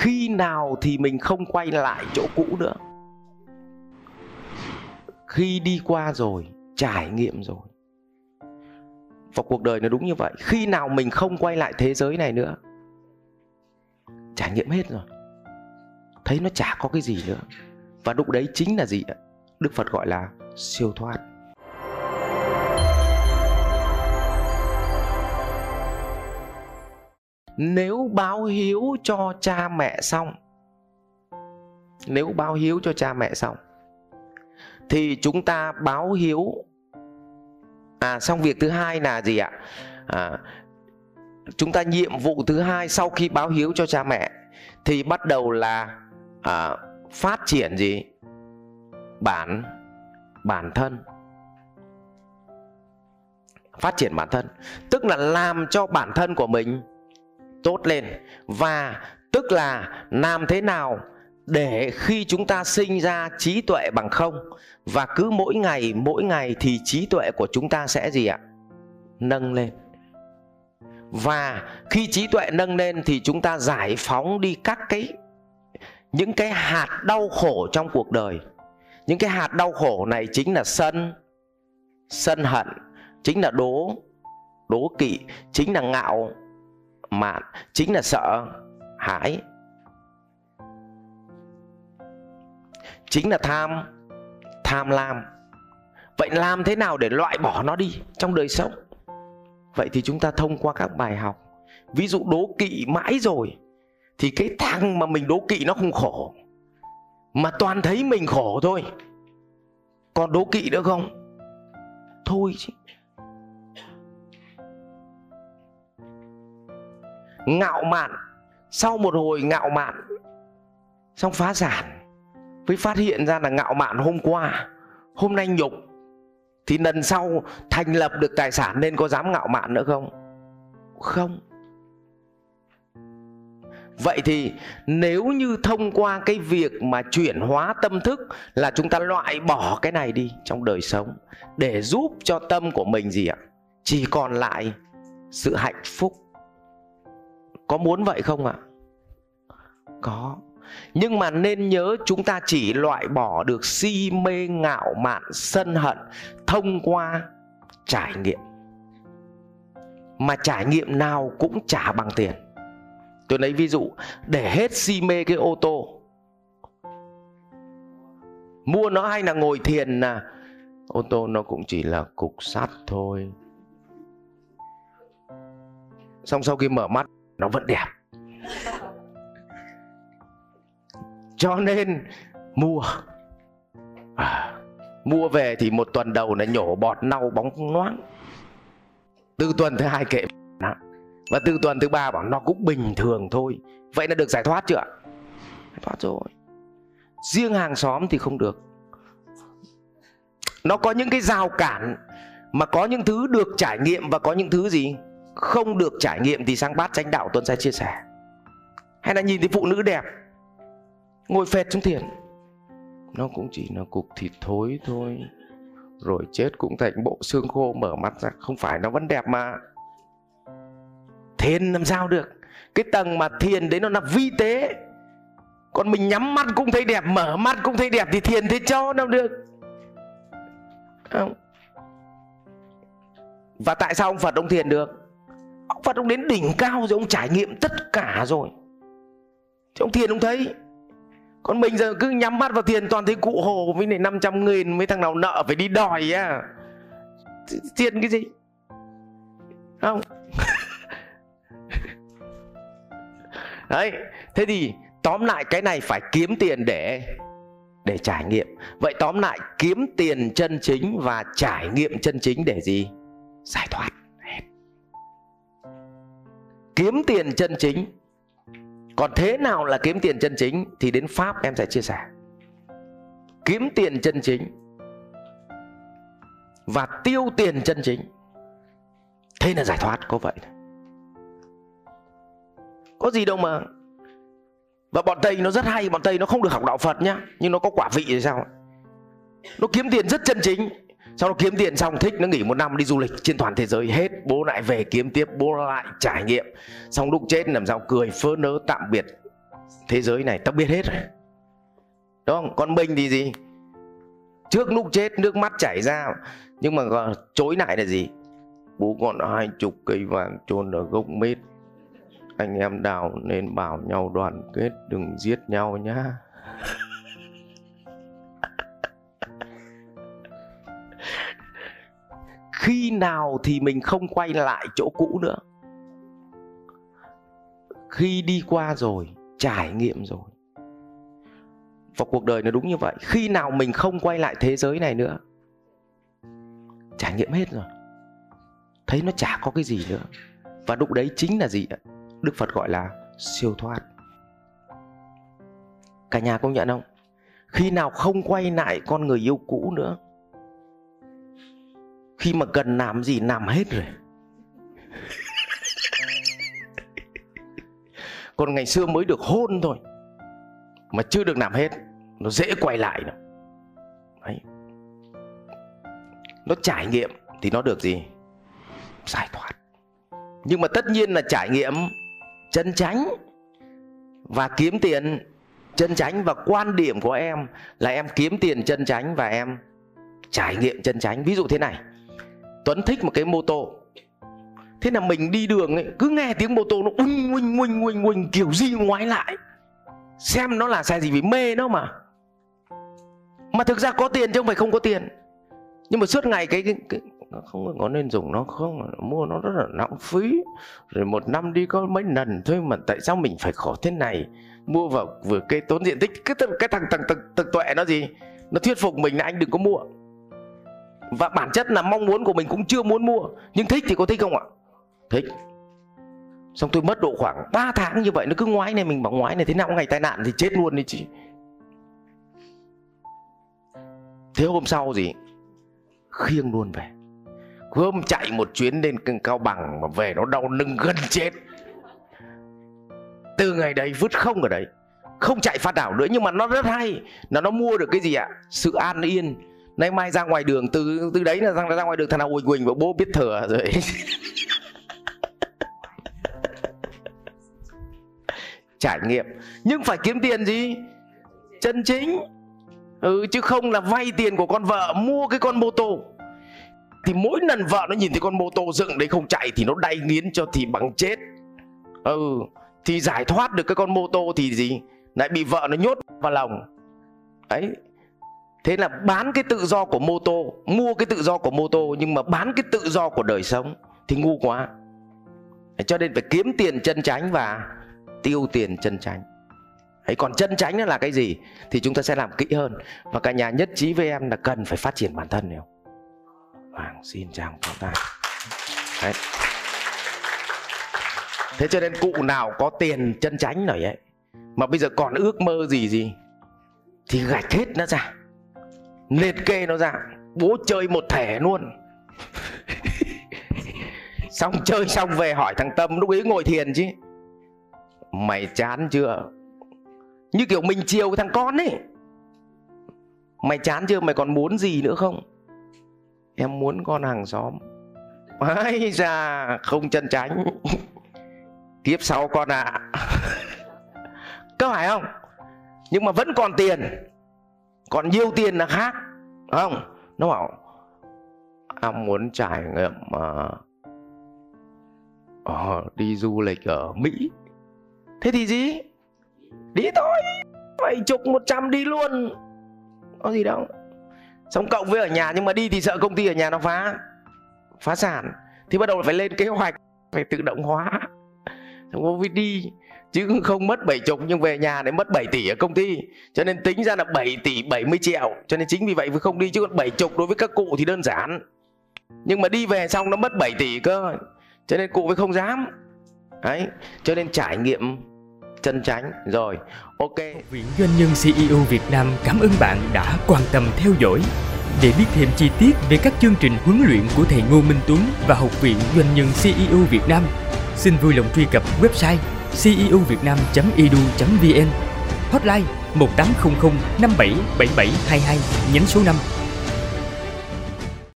khi nào thì mình không quay lại chỗ cũ nữa? Khi đi qua rồi, trải nghiệm rồi. Và cuộc đời nó đúng như vậy. Khi nào mình không quay lại thế giới này nữa? Trải nghiệm hết rồi. Thấy nó chả có cái gì nữa. Và lúc đấy chính là gì đức phật gọi là siêu thoát. Nếu báo hiếu cho cha mẹ xong nếu báo hiếu cho cha mẹ xong thì chúng ta báo hiếu. À xong việc thứ hai là gì ạ? À, chúng ta nhiệm vụ thứ hai sau khi báo hiếu cho cha mẹ thì bắt đầu là à, phát triển gì? Bản bản thân. Phát triển bản thân. Tức là làm cho bản thân của mình tốt lên. Và tức là làm thế nào để khi chúng ta sinh ra trí tuệ bằng không? Và cứ mỗi ngày mỗi ngày thì trí tuệ của chúng ta sẽ gì ạ? Nâng lên. Và khi trí tuệ nâng lên thì chúng ta giải phóng đi các cái, những cái hạt đau khổ trong cuộc đời. Những cái hạt đau khổ này chính là sân sân hận, chính là đố đố kỵ, chính là ngạo mạn, chính là sợ hãi. Chính là tham tham lam. Vậy làm thế nào để loại bỏ nó đi trong đời sống? Vậy thì chúng ta thông qua các bài học. Ví dụ đố kỵ mãi rồi, thì cái thằng mà mình đố kỵ nó không khổ, mà toàn thấy mình khổ thôi. Còn đố kỵ nữa không? Thôi chứ. Ngạo mạn. Sau một hồi ngạo mạn, xong phá sản, mới phát hiện ra là ngạo mạn hôm qua. Hôm nay nhục, thì lần sau thành lập được tài sản nên có dám ngạo mạn nữa không? Không. Vậy thì nếu như thông qua cái việc mà chuyển hóa tâm thức là chúng ta loại bỏ cái này đi trong đời sống để giúp cho tâm của mình gì ạ? Chỉ còn lại sự hạnh phúc có muốn vậy không ạ? Có. Nhưng mà nên nhớ chúng ta chỉ loại bỏ được si mê ngạo mạn sân hận thông qua trải nghiệm. Mà trải nghiệm nào cũng trả bằng tiền. Tôi lấy ví dụ, để hết si mê cái ô tô. Mua nó hay là ngồi thiền là ô tô nó cũng chỉ là cục sắt thôi. Xong sau khi mở mắt nó vẫn đẹp. Cho nên mua. À, mua về thì một tuần đầu là nhổ bọt nâu bóng loáng từ tuần thứ hai kệ và từ tuần thứ ba bảo nó cũng bình thường thôi. Vậy là được giải thoát chưa giải thoát rồi. Riêng hàng xóm thì không được. Nó có những cái rào cản mà có những thứ được trải nghiệm và có những thứ gì? Không được trải nghiệm thì sang bát chánh đạo tuân sẽ chia sẻ. Hay là nhìn thấy phụ nữ đẹp, ngồi phệt trong thiền. Nó cũng chỉ là cục thịt thối thôi. Rồi chết cũng thành bộ xương khô mở mắt ra. Không phải nó vẫn đẹp mà. Thiền làm sao được? Cái tầng mà thiền đấy nó là vi tế. Còn mình nhắm mắt cũng thấy đẹp, mở mắt cũng thấy đẹp thì thiền thế cho đâu được. Không. Và tại sao ông phật ông thiền được? Ông phật ông đến đỉnh cao rồi ông trải nghiệm tất cả rồi. Thì ông thiền ông thấy, còn mình giờ cứ nhắm mắt vào tiền toàn thấy cụ hồ với này 500 nghìn mấy thằng nào nợ phải đi đòi á. Tiền cái gì? Không. Đấy, thế thì tóm lại cái này phải kiếm tiền để để trải nghiệm. Vậy tóm lại kiếm tiền chân chính và trải nghiệm chân chính để gì? Giải thoát kiếm tiền chân chính. Còn thế nào là kiếm tiền chân chính thì đến pháp em sẽ chia sẻ. Kiếm tiền chân chính và tiêu tiền chân chính. Thế là giải thoát, có vậy. Có gì đâu mà, và bọn tây nó rất hay, bọn tây nó không được học đạo phật nhá, nhưng nó có quả vị thì sao? Nó kiếm tiền rất chân chính sau đó kiếm tiền xong, thích nó nghỉ một năm đi du lịch trên toàn thế giới hết. Bố lại về kiếm tiếp, bố lại trải nghiệm. Xong lúc chết làm sao cười, phớ nớ tạm biệt thế giới này. Tao biết hết rồi. Đúng không? Còn mình thì gì? Trước lúc chết, nước mắt chảy ra. Nhưng mà chối lại là gì? Bố còn hai chục cây vàng chôn ở gốc mít anh em đào nên bảo nhau đoàn kết, đừng giết nhau nhá. Khi nào thì mình không quay lại chỗ cũ nữa? Khi đi qua rồi, trải nghiệm rồi. Và cuộc đời nó đúng như vậy. Khi nào mình không quay lại thế giới này nữa? Trải nghiệm hết rồi. Thấy nó chả có cái gì nữa. Và lúc đấy chính là gì đức phật gọi là siêu thoát. Cả nhà công nhận không? Khi nào không quay lại con người yêu cũ nữa khi mà cần làm gì, làm hết rồi. Còn ngày xưa mới được hôn thôi, mà chưa được làm hết, nó dễ quay lại nữa. Đấy. nó trải nghiệm thì nó được gì? Giải thoát. Nhưng mà tất nhiên là trải nghiệm chân chánh và kiếm tiền. Chân chánh và quan điểm của em là em kiếm tiền chân chánh và em trải nghiệm chân chánh. Ví dụ thế này tuấn thích một cái mô tô. Thế là mình đi đường ấy, cứ nghe tiếng mô tô nó uinh uinh uinh uinh uinh kiểu gì ngoái lại. Xem nó là xe gì vì mê nó mà. Mà thực ra có tiền chứ không phải không có tiền. Nhưng mà suốt ngày cái, cái, cái nó không có nên dùng nó không mua nó rất là lãng phí. Rồi một năm đi có mấy lần thôi mà tại sao mình phải khổ thế này? Mua vào vừa cây tốn diện tích cái cái thằng thằng thằng, thằng tuệ nó gì? Nó thuyết phục mình là anh đừng có mua và bản chất là mong muốn của mình cũng chưa muốn mua. Nhưng thích thì có thích không ạ? Thích. Xong tôi mất độ khoảng 3 tháng như vậy, nó cứ ngoái này, mình bảo ngoái này, thế nào ngày tai nạn thì chết luôn đi chị. Thế hôm sau gì? Khiêng luôn về. Hôm chạy một chuyến lên cao bằng mà về nó đau lưng gần chết. Từ ngày đấy vứt không ở đấy. Không chạy phát đảo nữa, nhưng mà nó rất hay. Là nó mua được cái gì ạ? Sự an yên nay mai ra ngoài đường từ từ đấy là ra, ra ngoài đường thằng nào quỳnh quỳnh và bố biết thừa rồi. Trải nghiệm. Nhưng phải kiếm tiền gì? Chân chính. Ừ chứ không là vay tiền của con vợ mua cái con mô tô. Thì mỗi lần vợ nó nhìn thấy con mô tô dựng đấy không chạy thì nó đay nghiến cho thì bằng chết. Ừ thì giải thoát được cái con mô tô thì gì? Lại bị vợ nó nhốt vào lòng. Ấy thế là bán cái tự do của mô tô mua cái tự do của mô tô nhưng mà bán cái tự do của đời sống thì ngu quá. Cho nên phải kiếm tiền chân tránh và tiêu tiền chân tránh. Đấy, còn chân tránh là cái gì thì chúng ta sẽ làm kỹ hơn. Và cả nhà nhất trí với em là cần phải phát triển bản thân hiểu Vàng xin chào chúng ta Đấy. Thế cho nên cụ nào có tiền chân tránh rồi ấy Mà bây giờ còn ước mơ gì gì Thì gạch hết nó ra. Liệt kê nó ra Bố chơi một thẻ luôn. Xong chơi xong về hỏi thằng Tâm Lúc ấy ngồi thiền chứ. Mày chán chưa? Như kiểu mình chiều thằng con ấy. Mày chán chưa? Mày còn muốn gì nữa không? Em muốn con hàng xóm. Ây da Không chân tránh. Tiếp sau con ạ. À. Có phải không? Nhưng mà vẫn còn tiền còn nhiều tiền là khác Không? Nó bảo Em muốn trải nghiệm mà uh, Đi du lịch ở Mỹ. Thế thì gì? Đi thôi Bảy chục một trăm đi luôn. Có gì đâu. Xong cộng với ở nhà nhưng mà đi thì sợ công ty ở nhà nó phá Phá sản. Thì bắt đầu phải lên kế hoạch Phải tự động hóa. Xong có đi. Chứ không mất bảy chục nhưng về nhà để mất 7 tỷ ở công ty. Cho nên tính ra là 7 tỷ 70 triệu. Cho nên chính vì vậy mới không đi Chứ còn bảy chục đối với các cụ thì đơn giản. Nhưng mà đi về xong nó mất 7 tỷ cơ. Cho nên cụ mới không dám. Đấy Cho nên trải nghiệm chân tránh rồi ok. Viện doanh nhân ceo việt nam cảm ơn bạn đã quan tâm theo dõi. Để biết thêm chi tiết về các chương trình huấn luyện của thầy Ngô Minh Tuấn và Học viện Doanh nhân CEO Việt Nam, xin vui lòng truy cập website ceuvietnam.edu.vn hotline 1800 577722 nhánh số 5